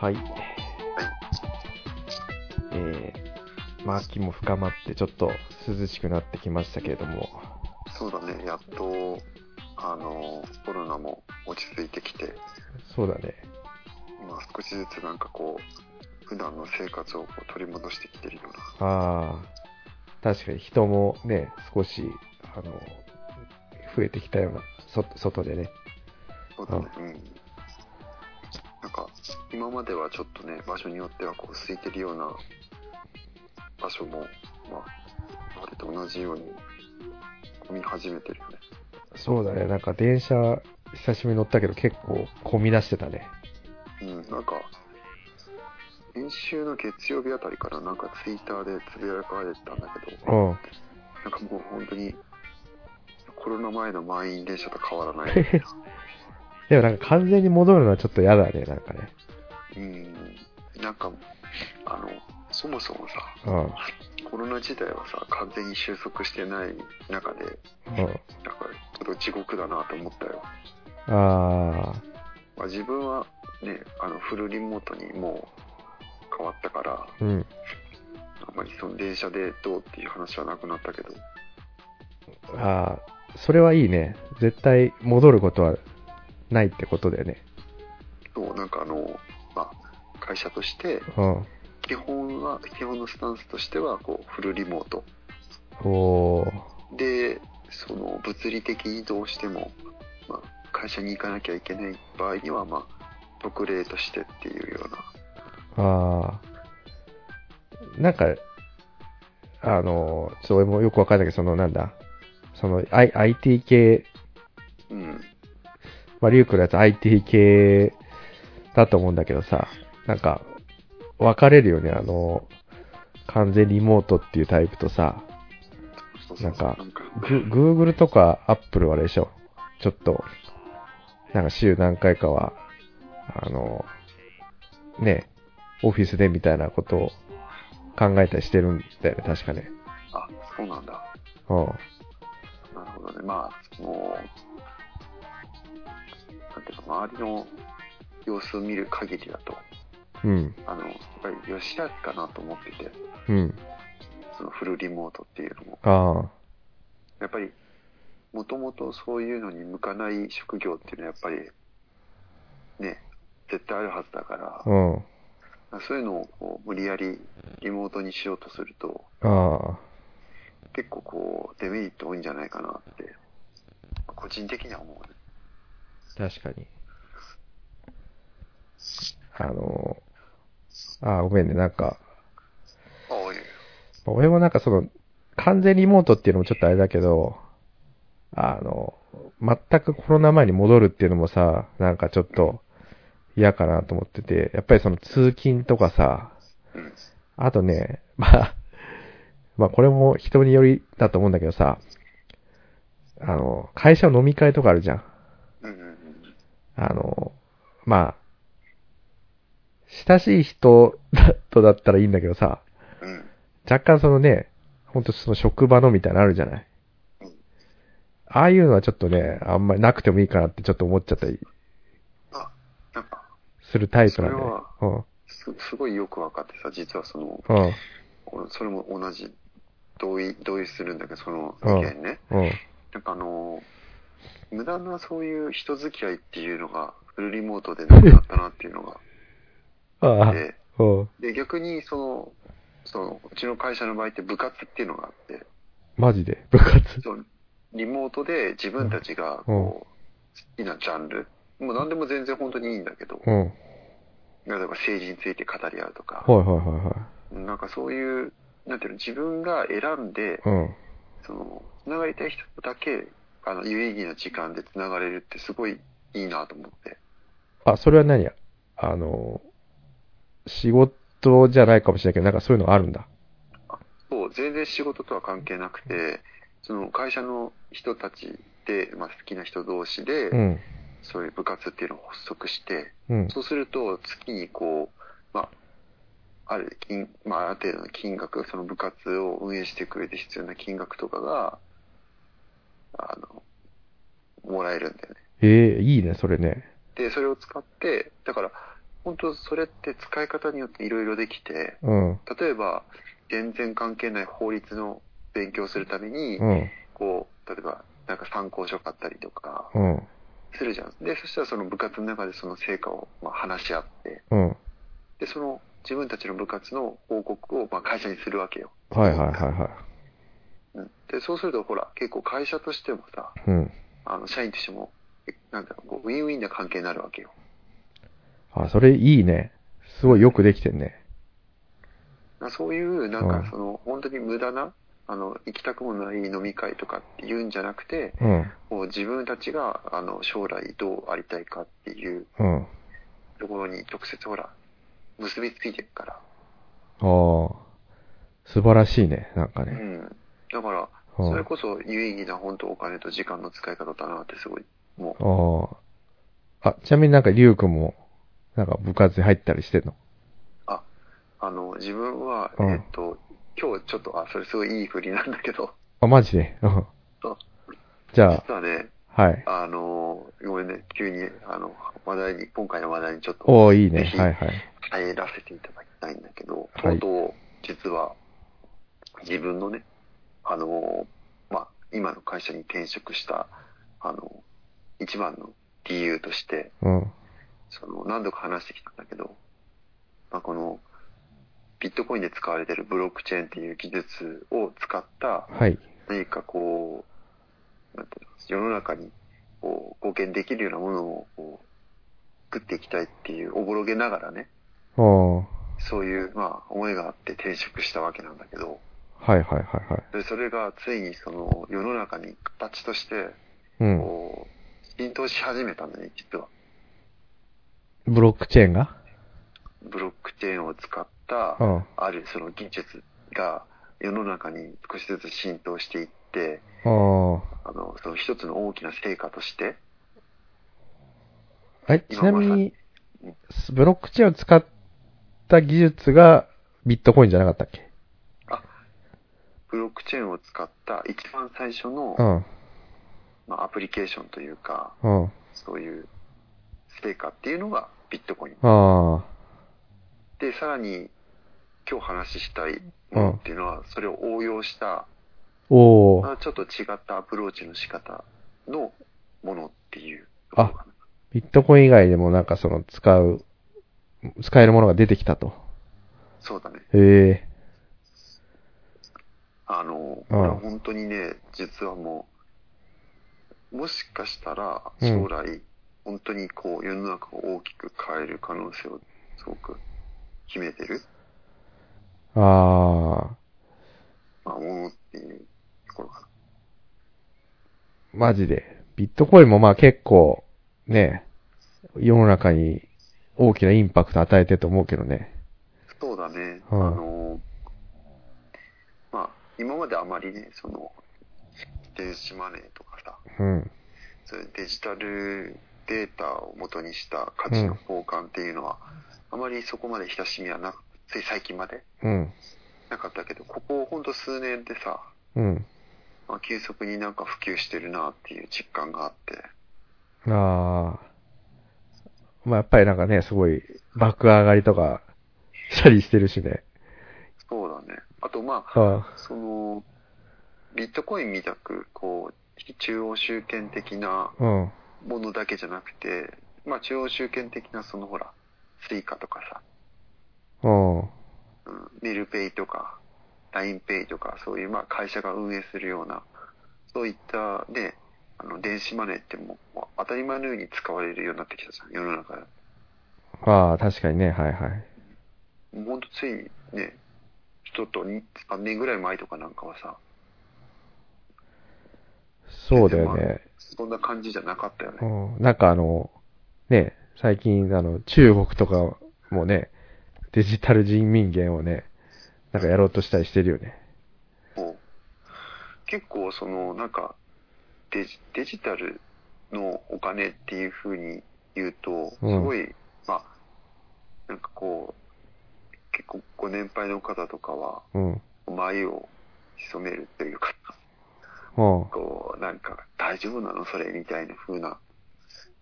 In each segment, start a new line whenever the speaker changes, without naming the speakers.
はい。えー、まあ秋も深まってちょっと涼しくなってきましたけれども、
そうだね、やっと、あの、コロナも落ち着いてきて、
そうだね。
今少しずつなんかこう、普段の生活をこう取り戻してきてるような。
ああ、確かに人もね、少し、あの、増えてきたような、そ外でね。
そうだね、うん。今まではちょっとね、場所によってはこう、空いてるような場所も、まあ、あれと同じように、混み始めてるよね。
そうだね、なんか電車、久しぶりに乗ったけど結構混み出してたね。
うん、なんか、先週の月曜日あたりからなんかツイッターでつぶやかれてたんだけど、
うん。
なんかもう本当に、コロナ前の満員電車と変わらない。
でもなんか完全に戻るのはちょっと嫌だね、なんかね。
うん、なんか、あの、そもそもさ、
うん。
コロナ自体はさ、完全に収束してない中で、
うん。
なんか、ちょっと地獄だなと思ったよ。
あ
まあ、自分はね、あの、フルリモートにもう変わったから、
あ、うん。
あんまりその電車でどうっていう話はなくなったけど、
ああ、それはいいね。絶対戻ることはないってことだよね。
そう、なんかあの、まあ、会社として、
うん。
基本は、基本のスタンスとしては、こう、フルリモート。で、その、物理的にどうしても、まあ、会社に行かなきゃいけない場合には、まあ、特例としてっていうような、
ああ。なんか、あの、ちょっと俺もよくわかんないけど、そのなんだ、その、I、IT 系、
うん、
まあ、リュウクのやつ IT 系だと思うんだけどさ、なんか、分かれるよね、あの、完全リモートっていうタイプとさ、なんか
なんか、
グ Google とか Apple はあれでしょ、ちょっと、なんか週何回かは、あの、ね、オフィスでみたいなことを考えたりしてるんだよね、確かね。
あ、そうなんだ。
うん。
なるほどね。まあ、その、なんていうの、周りの様子を見る限りだと、
うん。
あの、やっぱり良し悪しかなと思ってて、
うん。
そのフルリモートっていうのも。
ああ。
やっぱり、もともとそういうのに向かない職業っていうのはやっぱり、ね、絶対あるはずだから、
うん。
そういうのをこう無理やりリモートにしようとすると。結構こう、デメリット多いんじゃないかなって、個人的には思うね。
確かに。あの、ああ、ごめんね、なんか、
い
俺もなんかその、完全リモートっていうのもちょっとあれだけど、あの、全くコロナ前に戻るっていうのもさ、なんかちょっと嫌かなと思ってて、やっぱりその通勤とかさ、
うん。
あとね、まあ、まあこれも人によりだと思うんだけどさ、あの、会社の飲み会とかあるじゃん。あの、まあ、親しい人だとだったらいいんだけどさ、
うん。
若干そのね、ほんとその職場のみたいなのあるじゃない？
うん。
ああいうのはちょっとね、あんまりなくてもいいかなってちょっと思っちゃったり
あ、なんか、
するタイプなんだ
それ
よ
すすごいよく分かってさ、実はその、
うん。
それも同じ、同意、同意するんだけど、その
うん
意見ね。
うん。
なんかあの、無駄なそういう人付き合いっていうのが、フルリモートでなくなったなっていうのが
ああ。
あって、
うん。
で、逆にその、その、うちの会社の場合って部活っていうのがあって、
マジで？部活？
そのリモートで自分たちがこう、
うん
好きなジャンル、もう何でも全然本当にいいんだけど、
うん。はい
例えば政治について語り合うとか、
はいはいは
なんかそういう、なんていうの、自分が選んで、
い。うん。
その、つながりたい人とだけ、あの、有意義な時間でつながれるってすごいいいなと思って。
あ、それは何や？あの、仕事じゃないかもしれないけど、なんかそういうのあるんだ。
そう、全然仕事とは関係なくて、その会社の人たちで、まあ、好きな人同士で、
うん。
そういう部活っていうのを発足して、
うん。
そうすると月にこう、まあ、ある金、まあ、ある程度の金額、その部活を運営していく上で必要な金額とかが、あの、もらえるんだよね。
ええいいね、それね。
で、それを使って、だから、本当それって使い方によっていろいろできて、
うん。
例えば、全然関係ない法律の勉強するために、
うん。
こう、例えば、なんか参考書買ったりとか、
うん。
するじゃん。で、そしたらその部活の中でその成果をまあ話し合って、
うん。
で、その自分たちの部活の報告をまあ会社にするわけよ。
はいはいはいは
うんで、そうするとほら、結構会社としてもさ、
い。うん。
あの、社員としても、えなんだろうウィンウィンな関係になるわけよ。
あ、それいいね。すごいよくできてんね。
なそういう、なん
うん
かその、本当に無駄な、あの、行きたくもない飲み会とかっていうんじゃなくて、
うん。
こう自分たちが、あの、将来どうありたいかっていう
うん。
ところに直接ほら、結びついてるから。
ああ。素晴らしいね。なんかね。
うん。だから、
うん
それこそ有意義な本当お金と時間の使い方だなってすごい、もう、
ああ。あ、ちなみになんか、りゅうくんも、なんか部活に入ったりしてんの？
あ、あの、自分は、
うん
えっと、今日ちょっと、あ、それすごいいい振りなんだけど、
あ、マジで？うん
そう
じゃ
実はね、
あ、はい。
あの、ごめんね、急に、あの、話題に、今回の話題にちょっと、
おおいいね。
ぜひ
はいはい。
入らせていただきたいんだけど、
はい
とうとう、実は、自分のね、あの、まあ、今の会社に転職した、あの、一番の理由として、
うん。
その、何度か話してきたんだけど、まあ、この、ビットコインで使われているブロックチェーンっていう技術を使った、
はい。
何かこう、なんていうの、世の中に、こう、貢献できるようなものを、こう、作っていきたいっていう、おぼろげながらね、そういう、まあ、思いがあって転職したわけなんだけど、
はいはいはいはい。
で、それがついにその、世の中に形として、
うん。
こう、浸透し始めたんだね、実は。
ブロックチェーンが？
ブロックチェーンを使った、
うん。
あるその技術が世の中に少しずつ浸透していって、
あ
の、その一つの大きな成果として、
え、ちなみに、ブロックチェーンを使った技術がビットコインじゃなかったっけ？
あ、ブロックチェーンを使った一番最初の、
うん。
まあ、アプリケーションというか、
うん。
そういう成果っていうのがビットコイン。
あ
で、さらに今日話したいものっていうのは、それを応用した、
あ。おー。
まあちょっと違ったアプローチの仕方のものっていうところかな。
ビットコイン以外でもなんかその使う、使えるものが出てきたと。
そうだね。
へえ。
あの、こ
うん
れは本当にね、実はもう、もしかしたら
うん
将来、本当にこう世の中を大きく変える可能性をすごく秘めてる、
ああ。
まあ、ものっていうところかな。
マジで。ビットコインもまあ結構、ね、世の中に大きなインパクト与えてると思うけどね。
そうだね。
うん
あの、まあ、今まであまりね、その、電子マネーとかさ、
うん。
そういうデジタルデータを元にした価値の交換っていうのは、あまりそこまで親しみはなく、つい最近まで
うん。
なかったけど、ここほんと数年でさ、
うん。
まあ、急速になんか普及してるなっていう実感があって、
ああ。まあやっぱりなんかね、すごい爆上がりとかしたりしてるしね。
そうだね。あとまあ、
あ
その、ビットコインみたく、こう、非中央集権的な
あ。うん。
ものだけじゃなくて、まあ中央集権的なそのほら、 Suica とかさ、
うん。
うん、メルペイとか、 LINE Pay とか、そういうまあ会社が運営するような、そういったね、あの、電子マネーってもう当たり前のように使われるようになってきたじゃん、世の中で。
ああ、確かにね、はいはい。
ほんとついね、ちょっと2、3年ぐらい前とかなんかはさ、
そうだよね。
そんな感じじゃなかったよね。
うん。なんかあの、ね、最近あの、中国とかもね、デジタル人民元をね、なんかやろうとしたりしてるよね。
もう結構そのなんかデジデジタルのお金っていう風に言うとす
うん
ごい、まあなんかこう結構ご年配の方とかは
うん。
を潜めるというか
は
こうなんか大丈夫なの？それみたいな風な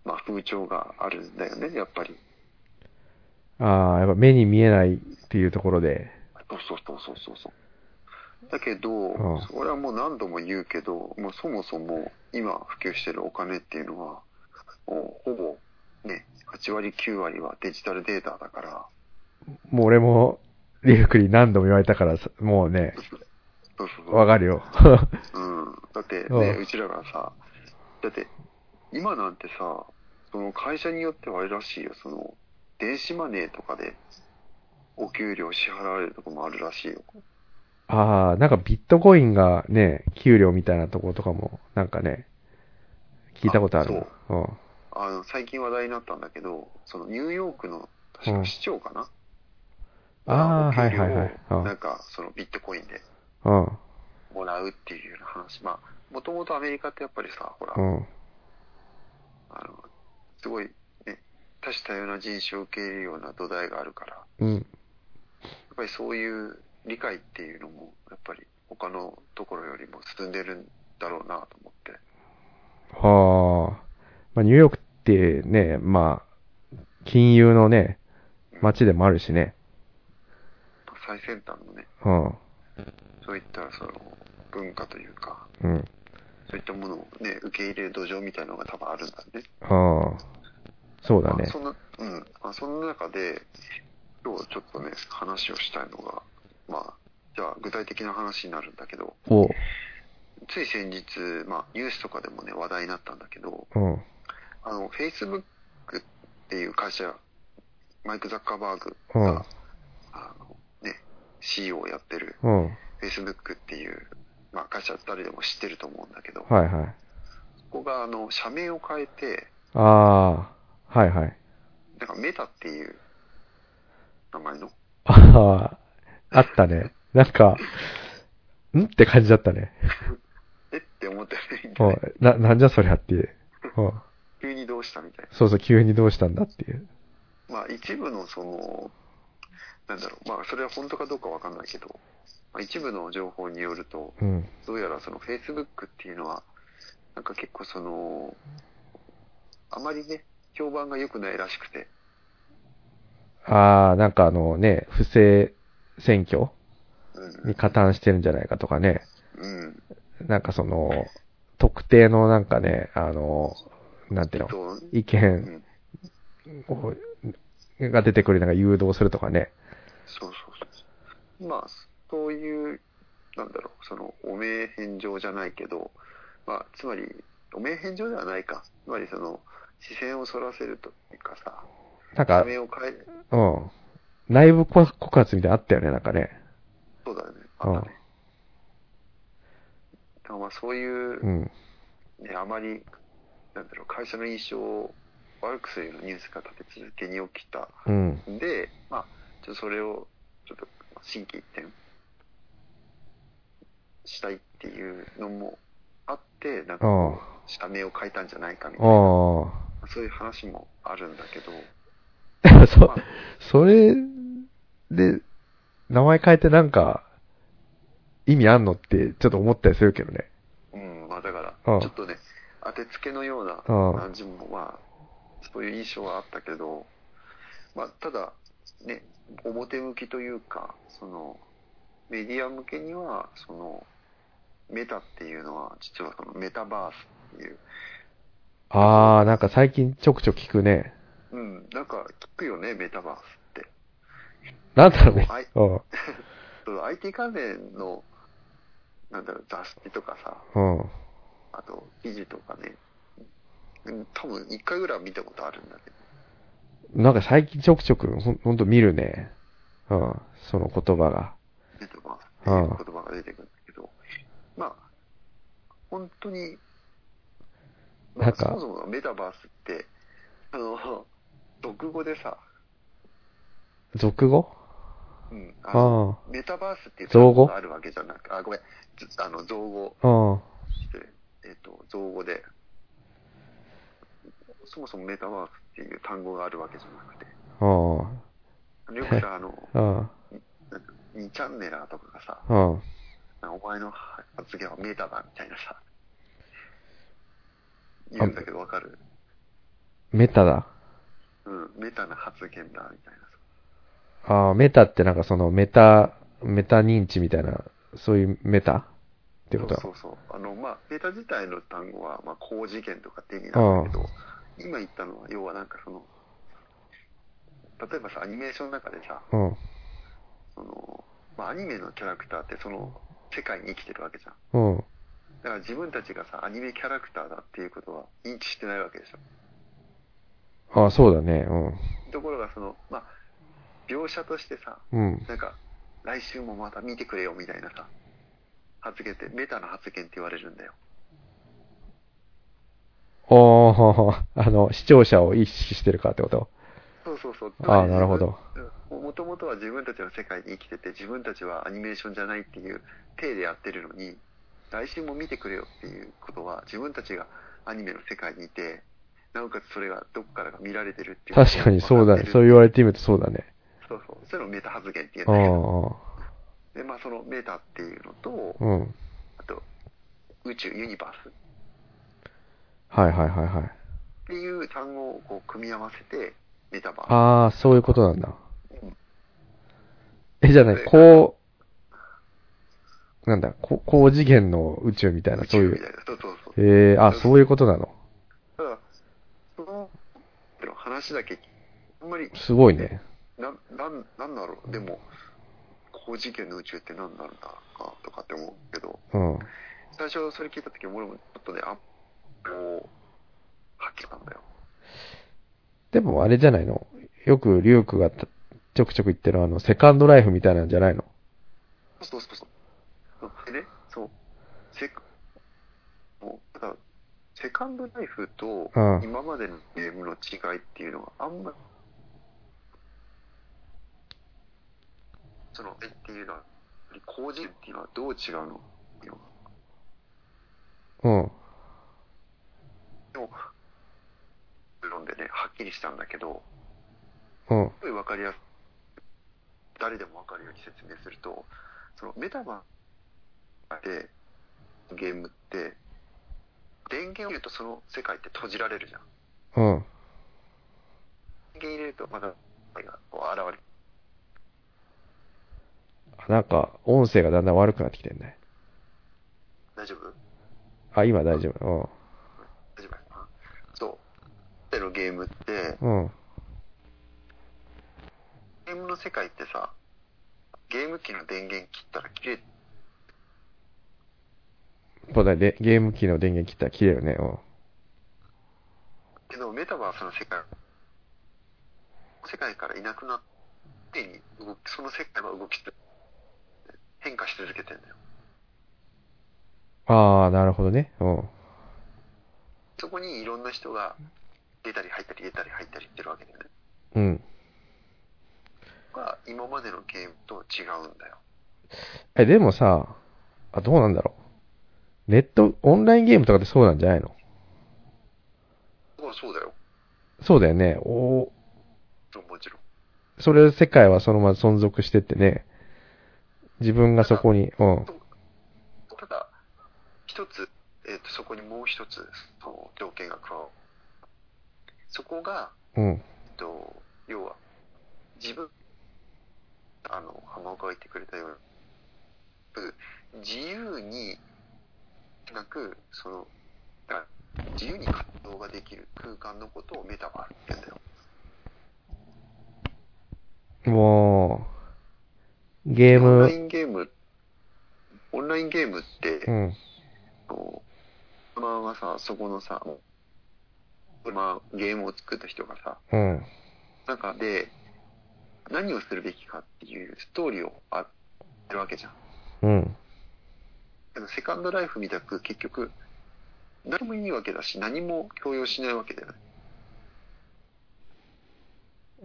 まあ風潮があるんだよねやっぱり。
ああ、やっぱ目に見えないっていうところで。
そうそうそうそうそう。だけど、
うん
それはもう何度も言うけど、もうそもそも今普及してるお金っていうのは、もうほぼね、8割9割はデジタルデータだから、
もう俺も、リュウクに何度も言われたからさ、もうね、
そうそうそう。
わかるよ。
うん。だって
う
ね、
ん
うちらがさ、だって、今なんてさ、その会社によってはあれらしいよ、その、電子マネーとかで、お給料支払われるとこもあるらしいよ。
ああ、なんかビットコインがね、給料みたいなところとかも、なんかね、聞いたことあるな。うん。
あの、最近話題になったんだけど、そのニューヨークの、確か市長かな、
ああ、
お給料
はいはいはい。
なんか、そのビットコインで
うん。
もらうっていうような話。まあ、もともとアメリカってやっぱりさ、ほら、
うん。
あの、すごい、ね、多種多様な人種を受け入れるような土台があるから、
うん。
やっぱりそういう理解っていうのも、やっぱり他のところよりも進んでるんだろうなと思って。
はあ。まあ、ニューヨークってね、まあ、金融のね、街でもあるしね。
最先端のね、
うん。
そういったその文化というか、
うん。
そういったものをね、受け入れる土壌みたいなのが多分あるんだね。
はあ。そうだね
まあ、。そんな、うん。まあ、その中で、今日ちょっとね、話をしたいのが、まあ、じゃあ具体的な話になるんだけど。つい先日、まあ、ニュースとかでもね、話題になったんだけど、
うん。
あの、Facebook っていう会社、マイク・ザッカーバーグ
うん
が、あの、ね、CEO をやってる
うん。
Facebook っていう、まあ、会社誰でも知ってると思うんだけど、
はいはい。
ここが、あの、社名を変えて、
ああ、はいはい。
なんかメタっていう名前の、
ああ、あったね。なんか、んって感じだったね。
え？って思ってないん
う
で、ね
ん。な、なんじゃそりゃっていう。うん。
急にどうしたみたい
そうそう、急にどうしたんだっていう。
な。まあ、一部のその、なんだろう、まあ、それは本当かどうかわかんないけど、まあ、一部の情報によると、
うん。
どうやらその Facebook っていうのは、なんか結構その、あまりね、評判が良くないらしくて、
ああ、なんかあのね、不正選挙
うん。
に加担してるんじゃないかとかね。
うん。
なんかその、特定のなんかね、あの、なんていうの、
と、
意
う
見
ん。
をが出てくるのが誘導するとかね。
そうそうそう。まあ、そういう、なんだろう、その、お名返上じゃないけど、まあ、つまり、お名返上ではないか。つまりその、視線をそらせるというかさ、
なんか
社、名を変え、
うん。内部告発みたいなのあったよね、なんかね。
そうだよね。あったね。だからまあ、そういう
う、ん。
ね、あまり、なんだろう、会社の印象を悪くするようなニュースが立て続けに起きた
うん。
んで、まあ、ちょっとそれを、ちょっと、心機一転したいっていうのもあって、なんかこう、社名を変えたんじゃないかみたいな、
あ
そういう話もあるんだけど、
あ。そ
まあ、
それで、名前変えてなんか、意味あんのってちょっと思ったりするけどね。
うん、まあだから、
うん
ちょっとね、当てつけのような
うん
感じも、まあ、そういう印象はあったけど、まあ、ただ、ね、表向きというか、その、メディア向けには、その、メタっていうのは、実はそのメタバースっていう、
ああ、なんか最近ちょくちょく聞くね。
うん、なんか聞くよね、メタバースって。
なんだろうね
はい。
うん。
その IT 関連の、なんだろう、雑誌とかさ、
うん。
あと、記事とかね、うん多分一回ぐらいは見たことあるんだけど、
なんか最近ちょくちょくほんほんと見るね。うん。その言葉が。
メタバースって言葉が出てくる本当に、まあ、
なんか
そもそもメタバースって、あの、俗語でさ、
俗語？
うん、あの
あ
メタバースっていう
造語？
があるわけじゃなくあ、ごめん、ずあの、造語
あ。うん。
失礼えっ、と、造語で、そもそもメタバースっていう単語があるわけじゃなくて、
うん。
よくさ、あの、
うん。
2チャンネラーとかがさ、
うん。
お前の発言はメタだみたいなさ、言うんだけどわかる？
メタだ。
うん、メタな発言だみたいなさ。
ああ、メタってなんかそのメタ、メタ認知みたいな、そういうメタ？ってこと？
そうそうそう。あの、まあ、メタ自体の単語は、まあ、高次元とかって意味なんだけど、今言ったのは、要はなんかその、例えばさ、アニメーションの中でさ、
うん。
その、まあ、アニメのキャラクターってその世界に生きてるわけじゃん。
うん。
だから自分たちがさ、アニメキャラクターだっていうことは認知してないわけでしょ。
ああ、そうだね。
ところがその、まあ、描写としてさ、
うん。うん。
なんか、来週もまた見てくれよみたいなさ、発言って、メタな発言って言われるんだよ。
おー、あの、視聴者を意識してるかってこと？
そうそうそう。
ああなるほど。
もともとは自分たちの世界に生きてて、自分たちはアニメーションじゃないっていう体でやってるのに、来週も見てくれよっていうことは、自分たちがアニメの世界にいて、なおかつそれがどっからか見られてるっていう
確かにそうだね。そう言われてみるとそうだね。
そうそう。それをメタ発言って言
あ
うんだけど、
あ、
で、まあそのメタっていうのと、
うん。
あと、宇宙、ユニバースっ
はいはいはいはい。
ていう単語をこう組み合わせて、メタバース。
ああ、そういうことなんだ。
うん
え、じゃあね、こう、なんだ、こ高次元の宇宙みたいな、そういう。
そうそうそう。
ええあ、そういうことなの。
ただ、その、話だけ、あんまり、
すごいね。
な、なん、なんだろう、でも、高次元の宇宙って何なんだかとかって思うけど、
うん。
最初それ聞いた時俺もちょっとね、あ、こう、はっきりしたんだよ。
でもあれじゃないの？よくリュウクがたちょくちょく言ってるあの、セカンドライフみたいなんじゃないの？
そうそうそう。でね、そう、セカ、もう、ただ、セカンドライフと
うん
今までのゲームの違いっていうのがあんまその、えっていうのは、工事っていうのはどう違うの
うん。
でも、論でね、はっきりしたんだけど、
うん。
すごいわかりやす誰でもわかるように説明すると、そのメタバーでゲームって、電源を入れるとその世界って閉じられるじゃん。
うん。
電源入れるとまた、がこう現れる。
なんか、音声がだんだん悪くなってきてんね。
大丈夫？
あ、今大丈夫。
大丈夫そう。でのゲームって、
うん。
ームの世界ってさ、ゲーム機の電源切ったら切れ、
そうだね。ゲーム機の電源切ったら切れるね。うん。
けどメタバースの世界、世界からいなくなってに動き、その世界は動きつ変化し続けてんだよ。
ああ、なるほどね。うん。
そこにいろんな人が出たり入ったり出たり入ったりってるわけだよね。
うん。
が今までのゲームと違うんだよ。
え、でもさ、あ、どうなんだろう。ネット、オンラインゲームとかってそうなんじゃないの？
あそうだよ。
そうだよね。お
もちろん。
それ、世界はそのまま存続してってね、自分がそこに、うん。
ただ、一つ、えっ、と、そこにもう一つ、その条件が加わる。そこが、
うん。
えっと、要は、自分、あの、浜岡が言ってくれたような、う自由に、なく、その、自由に活動ができる空間のことをメタバースって言うんだよ。
もう、ゲーム、
オンラインゲーム、オンラインゲームって、
うん。
こう、まあがさ、そこのさ、まあ、ゲームを作った人がさ、
うん。
中で、何をするべきかっていうストーリーをあってるわけじゃん。
うん。
けど、セカンドライフみたく結局、何もいいわけだし、何も強要しないわけだよね。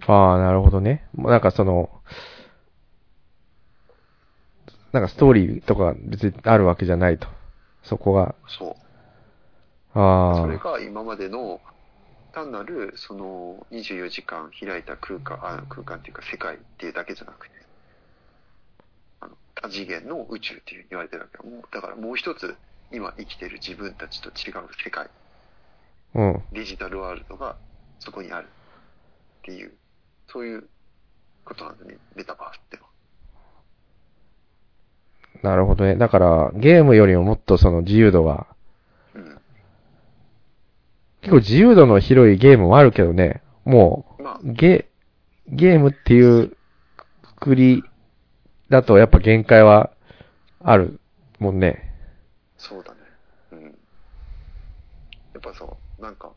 ああ、なるほどね。もうなんかその、なんかストーリーとか別にあるわけじゃないと。そこが。
そう。
ああ。
それが今までの単なるその24時間開いた空間、あ空間っていうか世界っていうだけじゃなくて、あの多次元の宇宙っていうふうに言われてるわけよもうだからもう一つ今生きてる自分たちと違う世界、
うん。
デジタルワールドがそこにあるっていう、そういうことなんだね、メタバースってのは。
なるほどね。だから、ゲームよりももっとその自由度が、
うん。
結構自由度の広いゲームもあるけどね、も
まあ
う、、ゲ、ゲームっていうくくりだとやっぱ限界はあるもんね。
そうだね。うん。やっぱそう、なんか、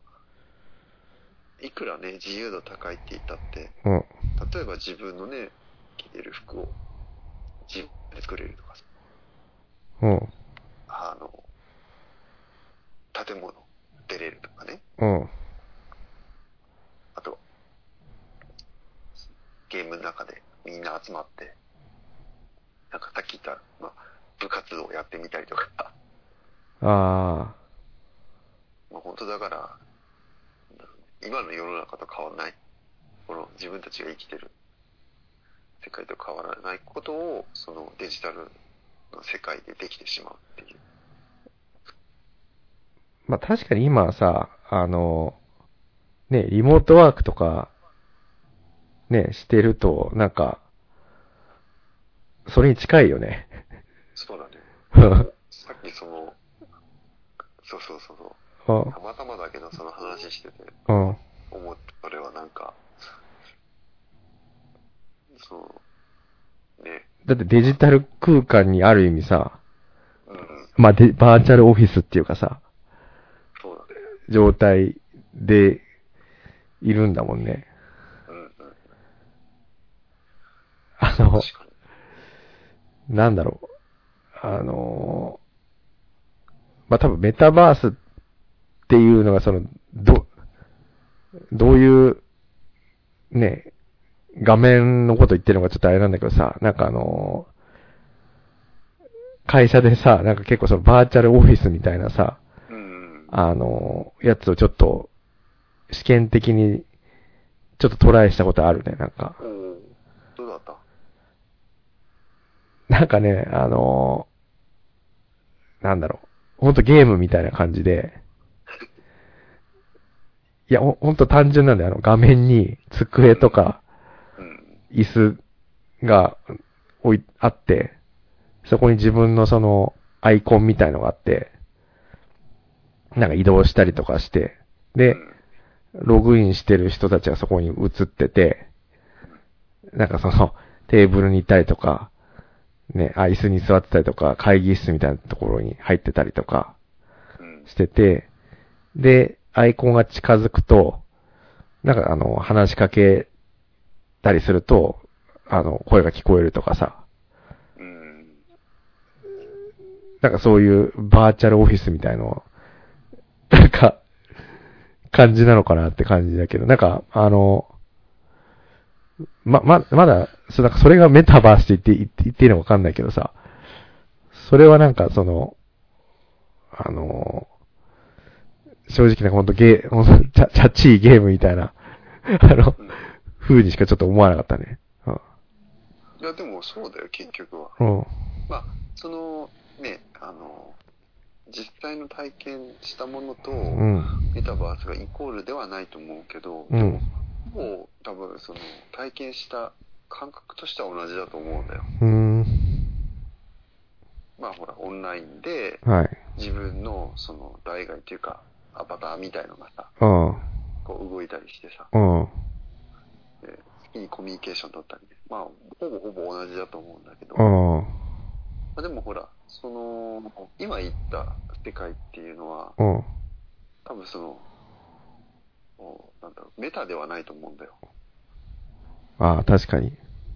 いくらね、自由度高いって言ったって、
うん。
例えば自分のね、着てる服を自分で作れるとかさ、
うん。
あの、建物出れるとかね、
うん。
あと、ゲームの中でみんな集まって、なんかさっき言った、まあ、部活動をやってみたりとか、
あ
まあ、本当だから、今の世の中と変わらない、この自分たちが生きてる。世界と変わらないことを、そのデジタルの世界でできてしまうっていう。
まあ確かに今さ、あの、ね、リモートワークとか、ね、してると、なんか、それに近いよね。
そうだね。
う ん
さっきその、そうそうそうそう。
うん
たまたまだけどその話してて
うん。
思った俺はなんか、そう、ね、
だってデジタル空間にある意味さ、
うんうん、
まあ、でバーチャルオフィスっていうかさ。状態でいるんだもんね。
うんうん。
あの、なんだろう。あのまあ、多分メタバースっていうのがその、ど、どういう、ね、画面のこと言ってるのかちょっとあれなんだけどさ、なんかあの会社でさ、なんか結構そのバーチャルオフィスみたいなさ、あのやつをちょっと、試験的に、ちょっとトライしたことあるね、なんか。
おーどうだった？
なんかね、あのなんだろう。ほんとゲームみたいな感じで、いや、ほほんと単純なんだよ。あの、画面に机とか
うん。
椅子が置い、あって、そこに自分のそのアイコンみたいのがあって、なんか移動したりとかして、で、ログインしてる人たちがそこに映ってて、なんかそのテーブルに行ったりとか、ね、あ、椅子に座ってたりとか、会議室みたいなところに入ってたりとか
うん。
してて、で、アイコンが近づくと、なんかあの、話しかけたりすると、あの、声が聞こえるとかさ、
うん。
なんかそういうバーチャルオフィスみたいの、なんか、感じなのかなって感じだけど、なんか、あの、ま、ま、まだ、そう、なんかそれがメタバースって言って、言って言っていいのかわかんないけどさ、それはなんかその、あの、正直なんかほんとゲー、ほんとチャ、チャッチーゲームみたいな、あの、風にしかちょっと思わなかったね。
いや、でもそうだよ、結局は。
うん。うん。
まあ、その、ね、あの、実際の体験したものと、
うん。
メタバースがイコールではないと思うけど、
うん。
もう多分その体験した感覚としては同じだと思うんだよ。
うーん。
まあほら、オンラインで
はい。
自分のその代替というか、アバターみたいのがさ、
うん。
こう動いたりしてさ、好きにコミュニケーション取ったりね。まあ、ほぼほぼ同じだと思うんだけど、
う
ま
ん。
あ、でもほら、その、今言った世界っていうのは、
うん。
多分その、なんだろう、メタではないと思うんだよ。
ああ、確かに。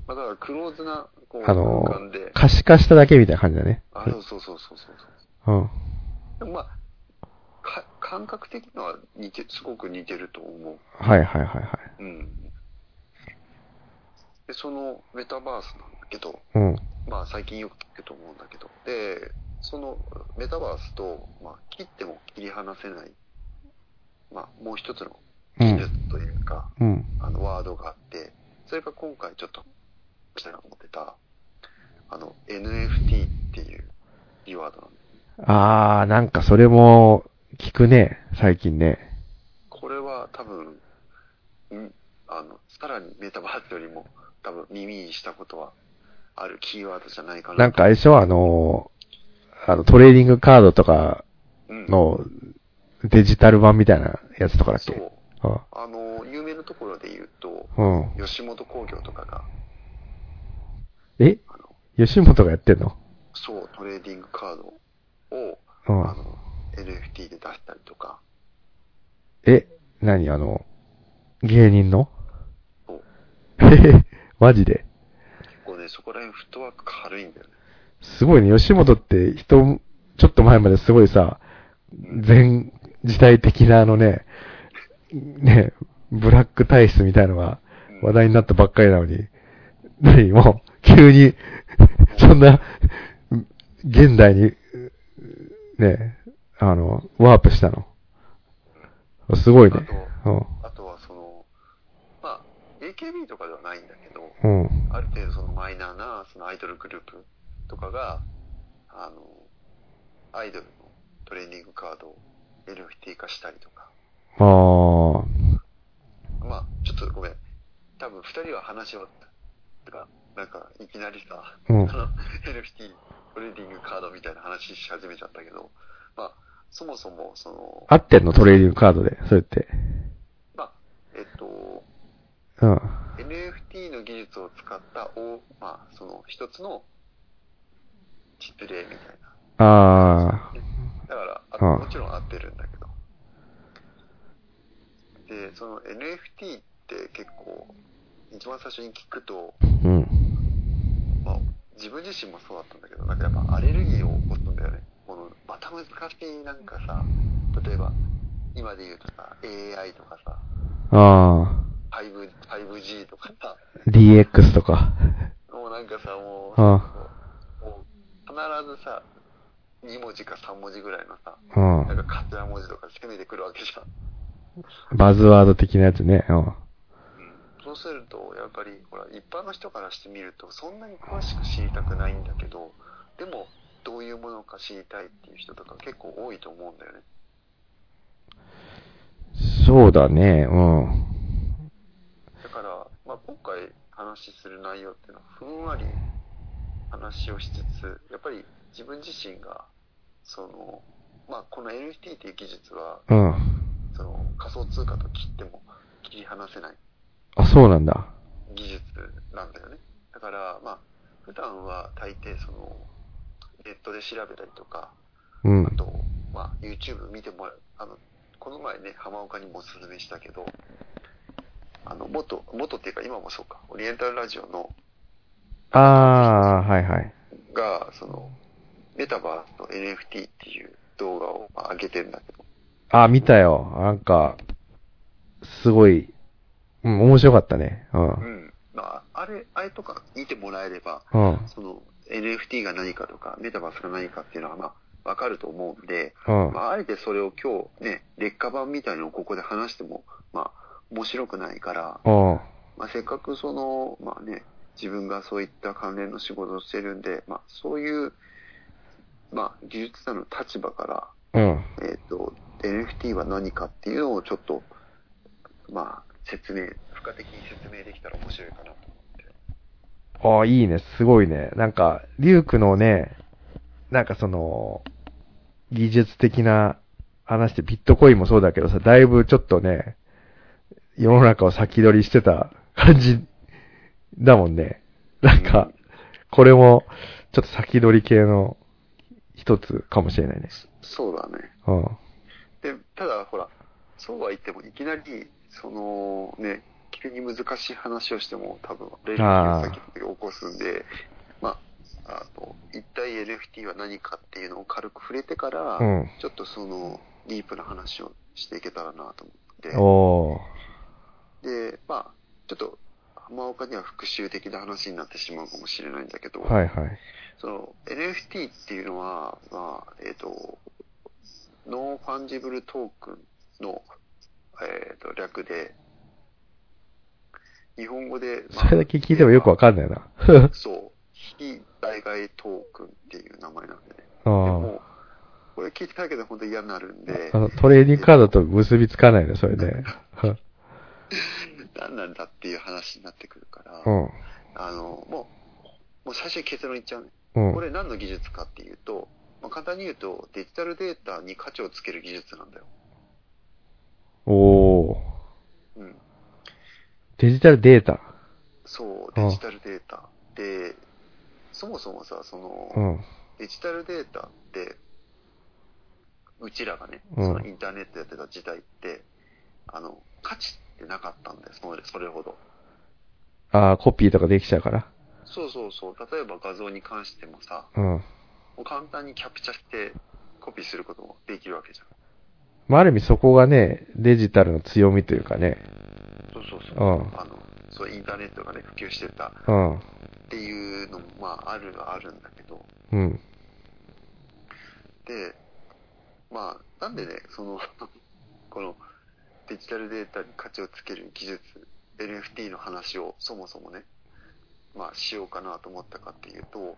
まあ、だからクローズな、こう、
あの
空間で、
可視化しただけみたいな感じだね。
あ、そうそうそうそうそうそう。
うん。
でもまあ、か感覚的には似て、すごく似てると思う。
はいはいはいはい。
うん。で、そのメタバースなんだけど、
うん。
まあ最近よく聞くと思うんだけど、で、そのメタバースと、まあ切っても切り離せない、まあもう一つの
うん。
技術というか、
うん。
あのワードがあって、それが今回ちょっと、したいなと思ってた、あの NFT っていうキーワードなんです。
ああ、なんかそれも聞くね、最近ね。
これは多分、んあの、さらにメタバースよりも多分耳にしたことはあるキーワードじゃないかな。
なんか、あれでしょあの、あの、トレーディングカードとか
うん、
のデジタル版みたいなやつとかだっけ？
そう。
あ。
あの、有名なところで言うと、
うん。
吉本興業とかが、
え？吉本がやってんの？
そう、トレーディングカードを、
うん。
あ。の、NFT で出したりとか、
え、何？あの、芸人の？
そう。
へへ、マジで？
そこら辺フットワーク軽いんだよね。
すごいね、吉本って人、ちょっと前まですごいさ、全時代的なあのね、ね、ブラック体質みたいのが話題になったばっかりなのに、何もう、急に、そんな、現代に、ね、あの、ワープしたの。すごいね。
あとはその、まあ、AKB とかではないんだけど、
うん。うん。
ある程度そのマイナーなそのアイドルグループとかが、あの、アイドルのトレーディングカードを NFT 化したりとか、
ああ。
まあ、ちょっとごめん。多分二人は話を、とか、なんか、いきなりさ、
うん
NFT トレーディングカードみたいな話し始めちゃったけど、まあ、そもそも、その、
合ってんの？トレーディングカードで、それって。
まあ、えっと、
うん。
NFT の技術を使った、おまあ、その一つの実例みたいな。
あ
だから、あ
うん
もちろん合ってるんだけど。で、その NFT って結構、一番最初に聞くと、
あ。うん。
まあ、自分自身もそうだったんだけど、なんかやっぱアレルギーを起こすんだよね。この、また難しいなんかさ、例えば、今で言うとさ、AI とかさ、
あ
5, 5G とかさ、
あ。DX とか。
もうなんかさ、もう、
あ
もう必ずさ、2文字か3文字ぐらいのさ、
う
なん
ん。
か頭文字とか攻めてくるわけじゃん。
バズワード的なやつね。うん。
うんそうすると、やっぱり、ほら、一般の人からしてみると、そんなに詳しく知りたくないんだけど、でも、どういうものか知りたいっていう人とか結構多いと思うんだよね。
そうだね。うん。
だから、まあ、今回話しする内容っていうのは、ふんわり話をしつつ、やっぱり自分自身が、その、まあ、この NFT っていう技術は、
うん。
その仮想通貨と切っても切り離せない
あ、そうなんだ。
技術なんだよね。だから、まあ、普段は大抵その、ネットで調べたりとか、
うん
あ。と、まあ、YouTube 見てもらう、あの、この前ね、浜岡にもおすすめしたけど、あの、元、元っていうか今もそうか、オリエンタルラジオの、
ああ、はいはい。
が、その、メタバースと NFT っていう動画を、まあ、上げてるんだけど、
あ、見たよ。なんか、すごい、うん、面白かったね。う。
うんん。まあ、あれ、あれとか見てもらえれば、
うん。
その NFT が何かとか、メタバースが何かっていうのは、まあ、わかると思うんで、
うん。
まあ、あえてそれを今日ね、劣化版みたいのをここで話しても、まあ、面白くないから、
うん。
まあ、せっかくその、まあね、自分がそういった関連の仕事をしてるんで、まあ、そういう、まあ、技術者の立場から、
うん。
えっ、と、NFT は何かっていうのをちょっと、まあ、説明、付加的に説明できたら面白いかなと思って。
ああ、いいね。すごいね。なんか、リュウクのね、なんかその、技術的な話でビットコインもそうだけどさ、だいぶちょっとね、世の中を先取りしてた感じだもんね。なんか、これも、ちょっと先取り系の一つかもしれないね。
そうだね。
うん。
で、ただ、ほら、そうは言っても、いきなり、その、ね、急に難しい話をしても、多分、レール
あー
先々起こすんで、まあ、あの、一体 NFT は何かっていうのを軽く触れてから、
うん。
ちょっとその、ディープな話をしていけたらなと思って、
おー。
で、まあ、ちょっと、浜岡には復習的な話になってしまうかもしれないんだけど、
はいはい。
その NFT っていうのは、まあ、えっ、と、 Non-Fungible Token の、えっ、と、略で、日本語で、まあ
それだけ聞いてもよくわかんないな。
そう、非代替トークンっていう名前なんでね。で
あ
も、これ聞いてたけど本当に嫌になるんで
あ。あ、のトレーディングカードと結びつかないね、それね。
あ何なんだっていう話になってくるから、
うん。
あの、もう、もう最初に結論言っちゃうね。
うん。
これ何の技術かっていうと、まあ、簡単に言うと、デジタルデータに価値をつける技術なんだよ。
おー。
うん。
デジタルデータ。
そう、デジタルデータ。で、そもそもさ、その、
うん。
デジタルデータって、うちらがね、
うん
そのインターネットやってた時代って、あの、価値ってなかったんだよ、それそれほど。
ああ、コピーとかできちゃうから。
そうそうそう、例えば画像に関してもさ、
うん。
もう簡単にキャプチャしてコピーすることもできるわけじゃん。
まあ、ある意味そこがね、デジタルの強みというかね。
そうそうそう。
うん
あの、そうインターネットがね、普及してた
うん。
っていうのも、まあ、あるはあるんだけど、
うん。
で、まあ、なんでね、その、このデジタルデータに価値をつける技術、NFT の話をそもそもね、まあ、しようかなと思ったかっていうと、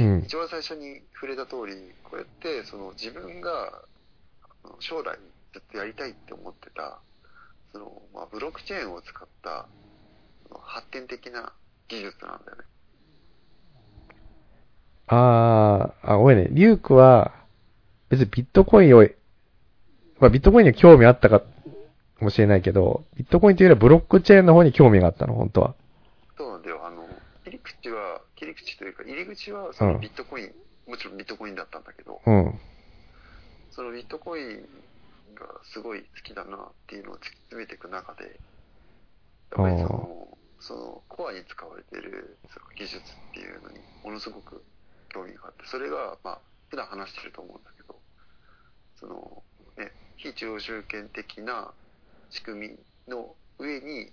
うん。
一番最初に触れた通り、こうやって、その自分が将来ずっとやりたいって思ってた、その、まあ、ブロックチェーンを使った発展的な技術なんだよね。
あー、あ、ごめんね。リュウクは、別にビットコインを、まあ、ビットコインに興味あったかもしれないけど、ビットコインというよりはブロックチェーンの方に興味があったの、本当は。
そうなんだよ。あの、切り口は、切り口というか、入り口はそのビットコイン、もちろんビットコインだったんだけど、
うん。
そのビットコインがすごい好きだなっていうのを突き詰めていく中で、やっぱりその、そのコアに使われているその技術っていうのにものすごく興味があって、それが、まあ、普段話してると思うんだけど、その、ね、非中央集権的な仕組みの上に、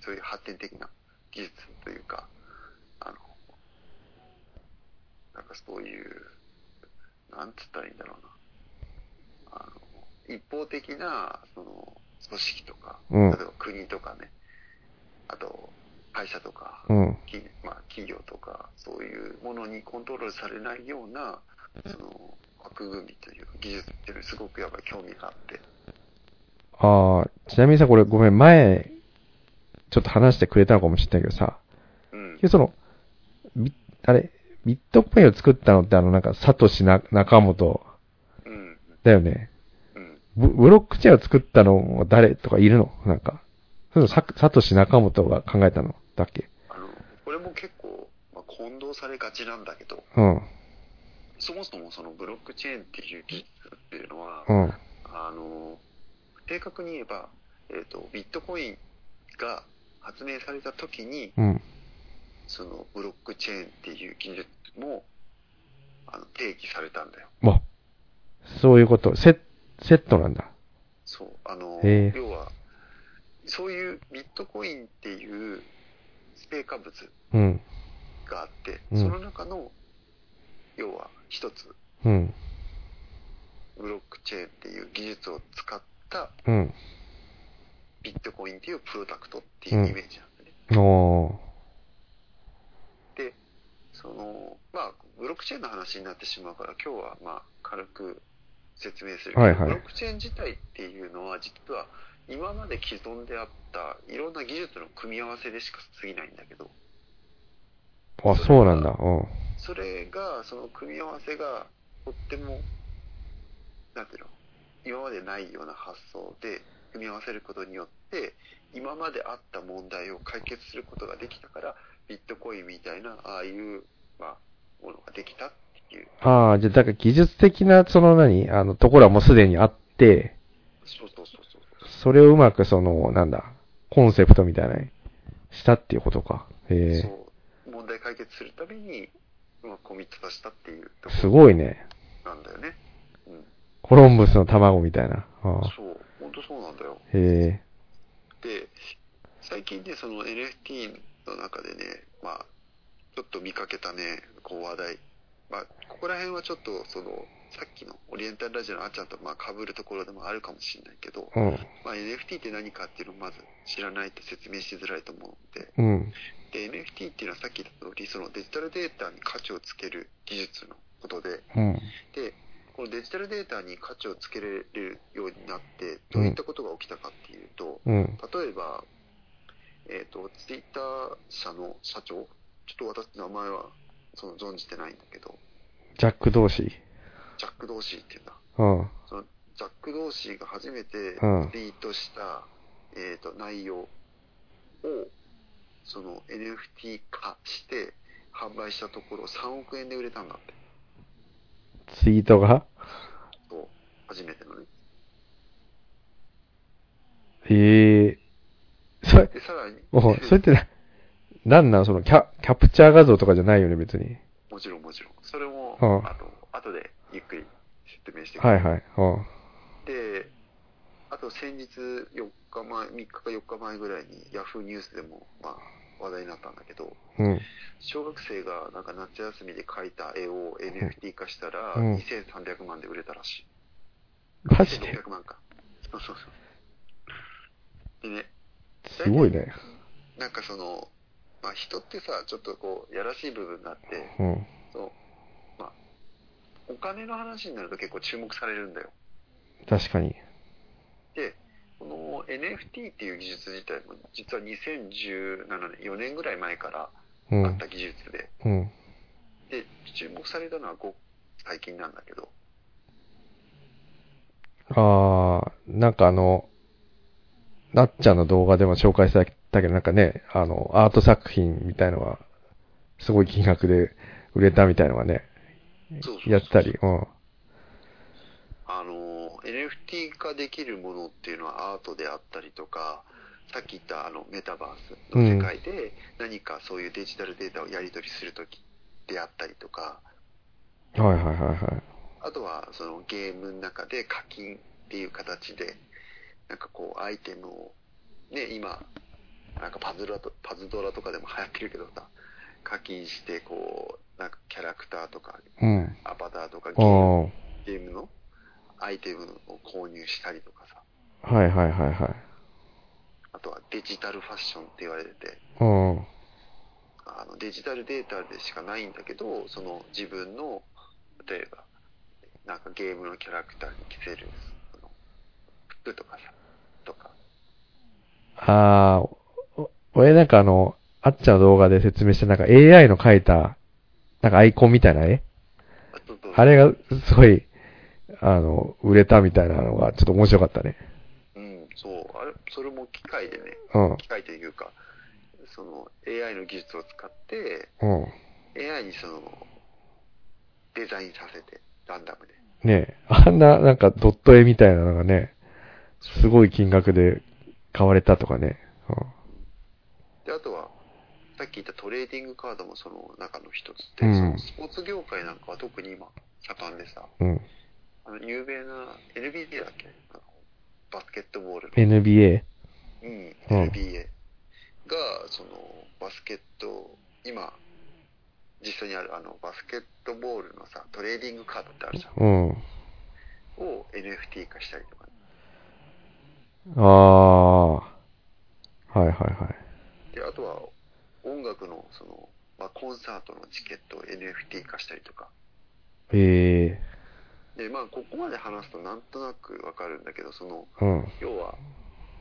そういう発展的な技術というか、あの、なんかそういう、なんつったらいいんだろうな。あの、一方的な、その、組織とか、
うん
例えば国とかね、あと、会社とか、
うん。
きまあ、企業とか、そういうものにコントロールされないような、その、枠組みというか技術っていうのにすごくやっぱり興味があって、
ああ、ちなみにさ、これごめん、前、ちょっと話してくれたのかもしれないけどさ、
うん。
その、ビあれ、ビットコインを作ったのってあの、なんか、サトシな中本
うん。
だよね。
うん。
ブブロックチェーンを作ったのは誰とかいるの？なんか。そういうのササトシ中本が考えたの？だっけ？
あの、これも結構、まあ、混同されがちなんだけど、
うん。
そもそもそのブロックチェーンっていう技術っていうのは、
うん。
あの、正確に言えば、えっ、と、ビットコインが発明された時に、
うん。
そのブロックチェーンっていう技術も、あの、定義されたんだよ。
ま、そういうこと。セセットなんだ。
そう。あの、要は、そういうビットコインっていう成果物
うん。
があって、
うん
その中の、要は一つ、
うん。
ブロックチェーンっていう技術を使った
うん。
ビットコインっていうプロダクトっていうイメージなんだね。
おー。
で、その、まあ、ブロックチェーンの話になってしまうから、今日はまあ、軽く説明するけど、
はいはい
ブロックチェーン自体っていうのは、実は今まで既存であったいろんな技術の組み合わせでしか過ぎないんだけど、
あ、そうなんだ。うん。
それが、その組み合わせが、とっても、なんていうの、今までないような発想で組み合わせることによって、今まであった問題を解決することができたから、ビットコインみたいな、ああいう、まあ、ものができたっていう。
ああ、じゃあ、だから技術的な、その何、あの、ところはもうすでにあって、
そうそうそうそう。
それをうまくその、なんだ、コンセプトみたいなにしたっていうことか。へえ。
そう。問題解決するために、まあ、コミットさせたっていう
すごいね。
ろなんだよね。うん。
コロンブスの卵みたいな。ああ
そう。本当そうなんだよ。
へえ。
で、最近ね、その NFT の中でね、まあ、ちょっと見かけたね、こう話題。まあ、ここら辺はちょっと、その、さっきのオリエンタルラジオのあっちゃんとまあ被るところでもあるかもしれないけど、
うん。
まあ、NFT って何かっていうのをまず知らないと説明しづらいと思うので、
うん。
で、NFT っていうのはさっき言った通り、そのデジタルデータに価値をつける技術のことで、
うん。
で、このデジタルデータに価値をつけれるようになって、どういったことが起きたかっていうと、
うん。
例えば、えっ、と、ツイッター社の社長、ちょっと私、名前はその存じてないんだけど、
ジャック同士。
ジャック・ドーシーっていうんだ。
うん。
そのジャック・ドーシーが初めて
うん
ツイートした、えー、と内容をその NFT 化して販売したところ3億円で売れたんだって
ツイートが？
そう初めてのね。
ええそれ、
でさらに。
おそれってな、なんなん？そのキャ、キャプチャー画像とかじゃないよね、別に。
もちろんもちろん。それも、
うん。
あと後でゆっくり説明してくる、
はいはい。うん。
であと先日4日前3日か4日前ぐらいにヤフーニュースでも、まあ、話題になったんだけど
うん。
小学生がなんか夏休みで描いた絵を NFT 化したら
うん
2300万で売れたらしい。
マジで
？1600万か。そうそうそう。でね、
すごいね。
なんかその、まあ人ってさ、ちょっとこう、やらしい部分があって、
うん。
そう、まあ、お金の話になると結構注目されるんだよ。
確かに。
で、この NFT っていう技術自体も、実は2017年、4年ぐらい前から
うん。
あった技術で、
うん。
で、注目されたのはご最近なんだけど、
ああ、なんかあの、なっちゃんの動画でも紹介されたけど、なんかね、あの、アート作品みたいのは、すごい金額で売れたみたいのがね、やってたり、うん。
あの NFT 化できるものっていうのはアートであったりとかさっき言ったあのメタバースの世界で何かそういうデジタルデータをやり取りするときであったりとか
はいはいはいはい。
あとはそのゲームの中で課金っていう形でなんかこうアイテムをね今なんかパズドラとパズドラとかでも流行ってるけどさ課金してこうなんかキャラクターとか
うん。
アバターとかゲームのアイテムを購入したりとかさ、
あ、はいはいはいはい。
あとはデジタルファッションって言われてて、
うん。
あのデジタルデータでしかないんだけど、その自分の、例えば、なんかゲームのキャラクターに着せる、服とかさ、とか、
ああ、お俺なんかあの、あっちゃんの動画で説明したなんか AI の描いた、なんかアイコンみたいな絵？
あ
あれがすごい、あの、売れたみたいなのがちょっと面白かったね。
うん、そう、あれ、それも機械でね、
うん。
機械というか、その AI の技術を使って、
うん。
AI にその、デザインさせて、ランダムで。
ねえ、あんななんかドット絵みたいなのがね、すごい金額で買われたとかね。
で、あとは、さっき言ったトレーディングカードもその中の一つで、
うん
そのスポーツ業界なんかは特に今、盛んでさ、
うん。うん。
あの有名な NBA だっけ？あのバスケットボールの、
NBA?
うん、
うん
NBA が、その、バスケット、今、実際にあるあのバスケットボールのさ、トレーディングカードってあるじゃん。
うん。
を NFT 化したりとか、ね、
ああ。はいはいはい。
で、あとは音楽の、その、まあ、コンサートのチケットを NFT 化したりとか、
ええ
で、まあ、ここまで話すとなんとなくわかるんだけど、その、
うん。
要は、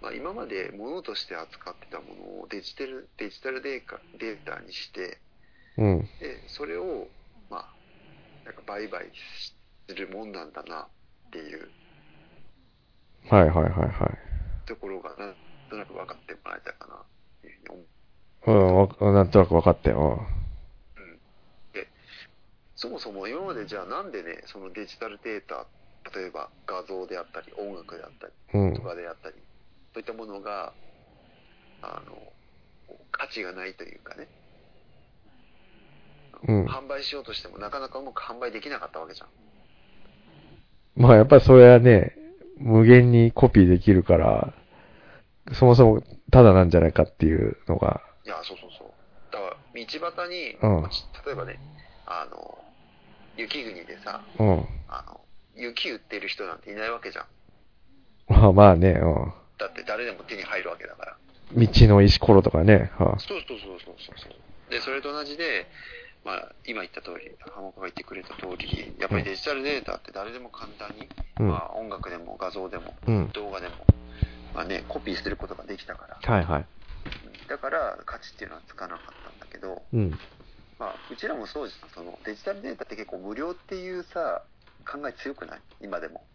まあ、今まで物として扱ってたものをデジタルデジタルデータデータにして、
うん。
で、それを、まあ、なんか売買するもんなんだなっていう
はいはいはいはい。
ところがなんとなく分かってもらえたかなっていうふうに思う。
うんわ、なんとなく分かったよ。
で、そもそも今までじゃあなんでね、そのデジタルデータ、例えば画像であったり、音楽であったり、
うん
と。かであったり、そういったものが、あの、価値がないというかね、
うん
販売しようとしてもなかなかうまく販売できなかったわけじゃん。
まあやっぱりそれはね、無限にコピーできるから、そもそもただなんじゃないかっていうのが、
いや、そうそうそう。だから、道端に、
うん
例えばね、あの、雪国でさ、
うん。
あの、雪売ってる人なんていないわけじゃん。
まあまあね、うん。
だって誰でも手に入るわけだから。
道の石ころとかね、はあ
そうそうそうそうそう。で、それと同じで、まあ、今言った通り、浜岡が言ってくれた通り、やっぱりデジタルデータって誰でも簡単に、
うん
まあ、音楽でも画像でも、
うん。
動画でも、まあね、コピーすることができたから、
はいはい。
だから価値っていうのはつかなかったんだけど、
うん。
まあ、うちらもそうじゃん。そのデジタルデータって結構無料っていうさ、考え強くない？今でも。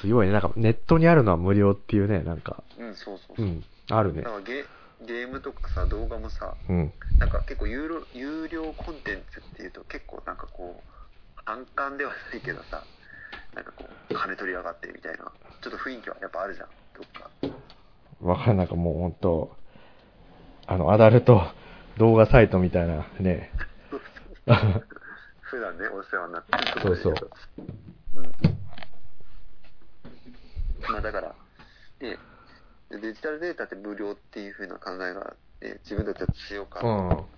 強いね。なんかネットにあるのは無料っていうね、なんか。
うん、そうそうそうう。
ん。あるね
だ。からゲゲームとかさ、動画もさ、
うん。
なんか結構有料有料コンテンツっていうと結構なんかこう、反感ではないけどさ、なんかこう、金取りやがってみたいな、ちょっと雰囲気はやっぱあるじゃん、どっか。
わかんない。なんかもうほんと、あの、アダルト動画サイトみたいなね。
普段ね、お世話になってるとこ
そうそう
うん。まあだから、で、デジタルデータって無料っていう風な考えが、ね、自分たちは強かっ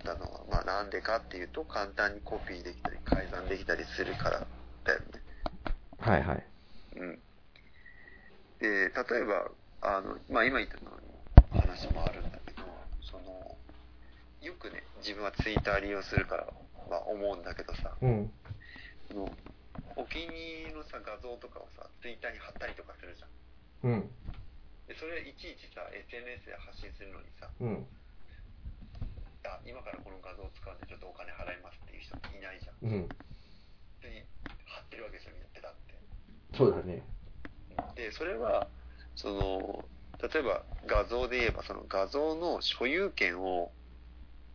たのは、まあなんでかっていうと、簡単にコピーできたり、改ざんできたりするからだよね。
はいはい。
うん。で、例えば、あの、まあ今言ったの話もあるんだけど、その、よくね、自分はツイッター利用するから、まあ思うんだけどさ、
うん。
お気に入りのさ、画像とかをさ、ツイッターに貼ったりとかするじゃん。
うん。
で、それいちいちさ、SNS で発信するのにさ、
うん。
あ、今からこの画像を使うんでちょっとお金払いますっていう人いないじゃん。
うん。
普通に貼ってるわけですよ、みんなペタって。
そうだね。
で、それは、その、例えば画像で言えば、その画像の所有権を、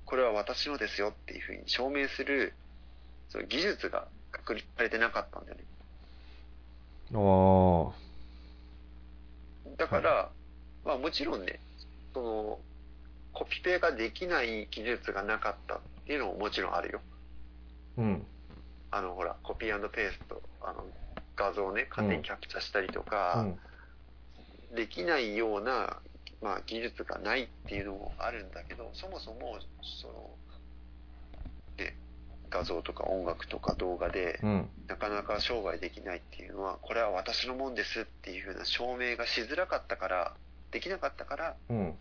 これは私のですよっていうふうに証明する、その技術が確立されてなかったんだよね。
あ
だから、まあもちろんね、その、コピペができない技術がなかったっていうのももちろんあるよ。
あ。うん。
あの、ほら、コピーペースト、あの、画像をね、勝手にキャプチャしたりと
う
か、
ん。
できないような、まあ、技術がないっていうのもあるんだけど、そもそも、その、で、画像とか音楽とか動画で、
うん。
なかなか商売できないっていうのは、これは私のもんですっていうふうな証明がしづらかったから、できなかったから、
うん。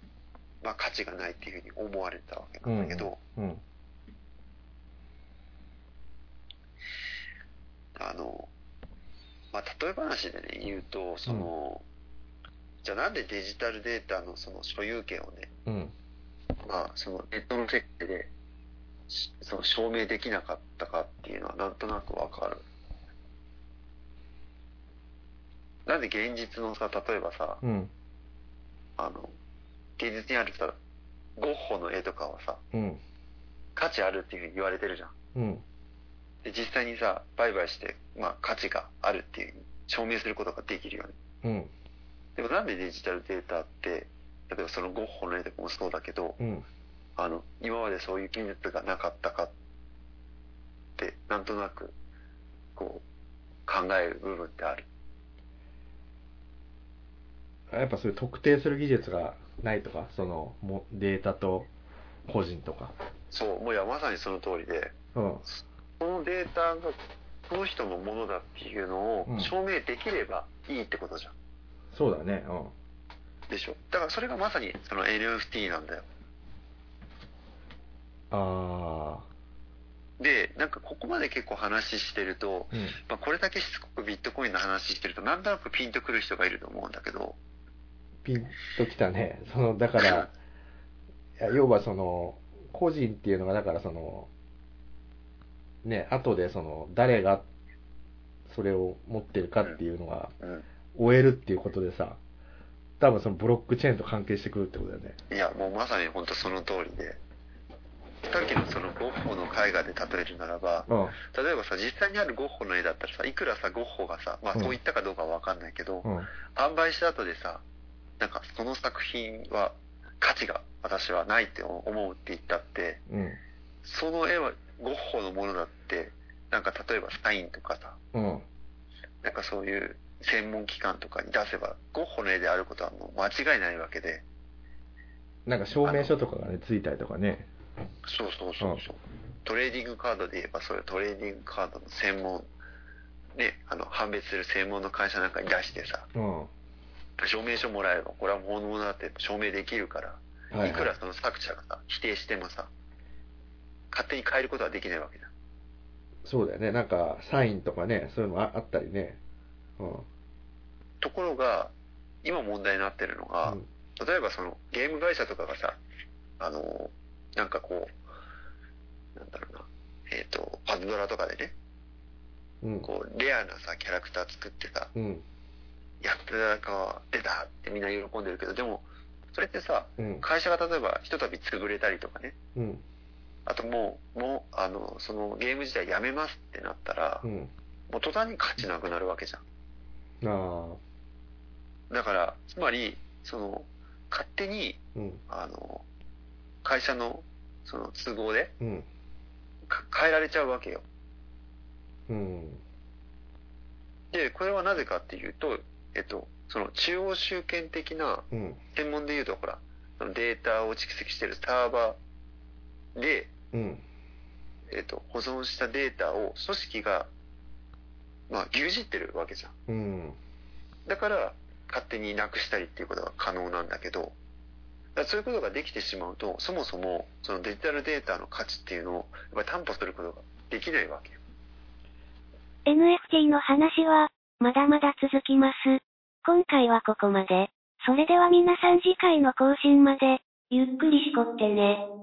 まあ価値がないっていうふうに思われたわけなんだけど、
うん。
あの、まあ例え話でね、言うと、その、じゃあなんでデジタルデータのその所有権をね、
うん。
まあそのネットの設定で、しその証明できなかったかっていうのはなんとなくわかる。なんで現実のさ、例えばさ、
うん。
あの、現実にあるさ、ゴッホの絵とかはさ、
うん。
価値あるっていうふうに言われてるじゃん。
うん。
で、実際にさ、売買して、まあ価値があるっていう証明することができるよね。
うん。
でもなんでデジタルデータって、例えばそのゴッホの絵とかもそうだけど、
うん。
あの、今までそういう技術がなかったかって、なんとなく、こう、考える部分ってある？
やっぱそういう特定する技術がないとか、その、もデータと個人とか。
そう、もういや、まさにその通りで、
うん。
このデータがこの人のものだっていうの
うん
を証明できればいいってことじゃん。
そうだね。うん。
でしょ？だからそれがまさにその NFT なんだよ。
あ
で、なんかここまで結構話してると、
あ。うん。
まあ、これだけしつこくビットコインの話してると、なんとなくピンとくる人がいると思うんだけど、
ピンときたね。その、だから、いや要はその、個人っていうのが、だからその、ね、後でその、誰がそれを持ってるかっていうのが、
うん。
終えるっていうことでさ、多分そのブロックチェーンと関係してくるってことだよね。
いや、もうまさに本当その通りで、さっきのそのゴッホの絵画で例えるならば、
うん。
例えばさ、実際にあるゴッホの絵だったらさ、いくらさ、ゴッホがさ、まあ
うん
そう言ったかどうかはわかんないけど、
うん。
販売した後でさ、なんかその作品は価値が私はないって思うって言ったって、
うん。
その絵はゴッホのものだって、なんか例えばサインとかさ、
うん。
なんかそういう専門機関とかに出せば、ゴッホの絵であることはもう間違いないわけで、
なんか証明書とかがね、ついたりとかね。
そうそうそうそう。トレーディングカードで言えば、そういうトレーディングカードの専門、ね、あの、判別する専門の会社なんかに出してさ、
うん。
証明書もらえば、これは本物だって証明できるから、
はい
いくらその作者がさ、否定してもさ、勝手に変えることはできないわけだ。
そうだよね。なんか、サインとかね、そういうのああったりね。うん。
ところが、今問題になってるのが、
うん
例えばそのゲーム会社とかがさ、あの、なんかこう、なんだろうな、えっ、と、パズドラとかでね、
うん。
こう、レアなさ、キャラクター作ってさ、
うん。
やったか、出たってみんな喜んでるけど、でも、それってさ、
うん。
会社が例えばひとたび潰れたりとかね、
うん。
あともう、もう、あの、そのゲーム自体やめますってなったら、
うん。
もう途端に価値なくなるわけじゃん。
ああ。
だから、つまり、その、勝手に、
うん。
あの、会社の、その都合で
うん。
か変えられちゃうわけよ。
うん。
で、これはなぜかっていうと、えっと、その中央集権的な、
うん。
専門で言うとほら、データを蓄積してるサーバーで、
うん。
えっと、保存したデータを組織が、まあ、牛耳ってるわけじゃん。だから、勝手になくしたりっていうことが可能なんだけど、そういうことができてしまうと、そもそも、そのデジタルデータの価値っていうのを、やっぱり担保することができないわけよ。
NFT の話は、まだまだ続きます。今回はここまで。それでは皆さん次回の更新まで、ゆっくりしこってね。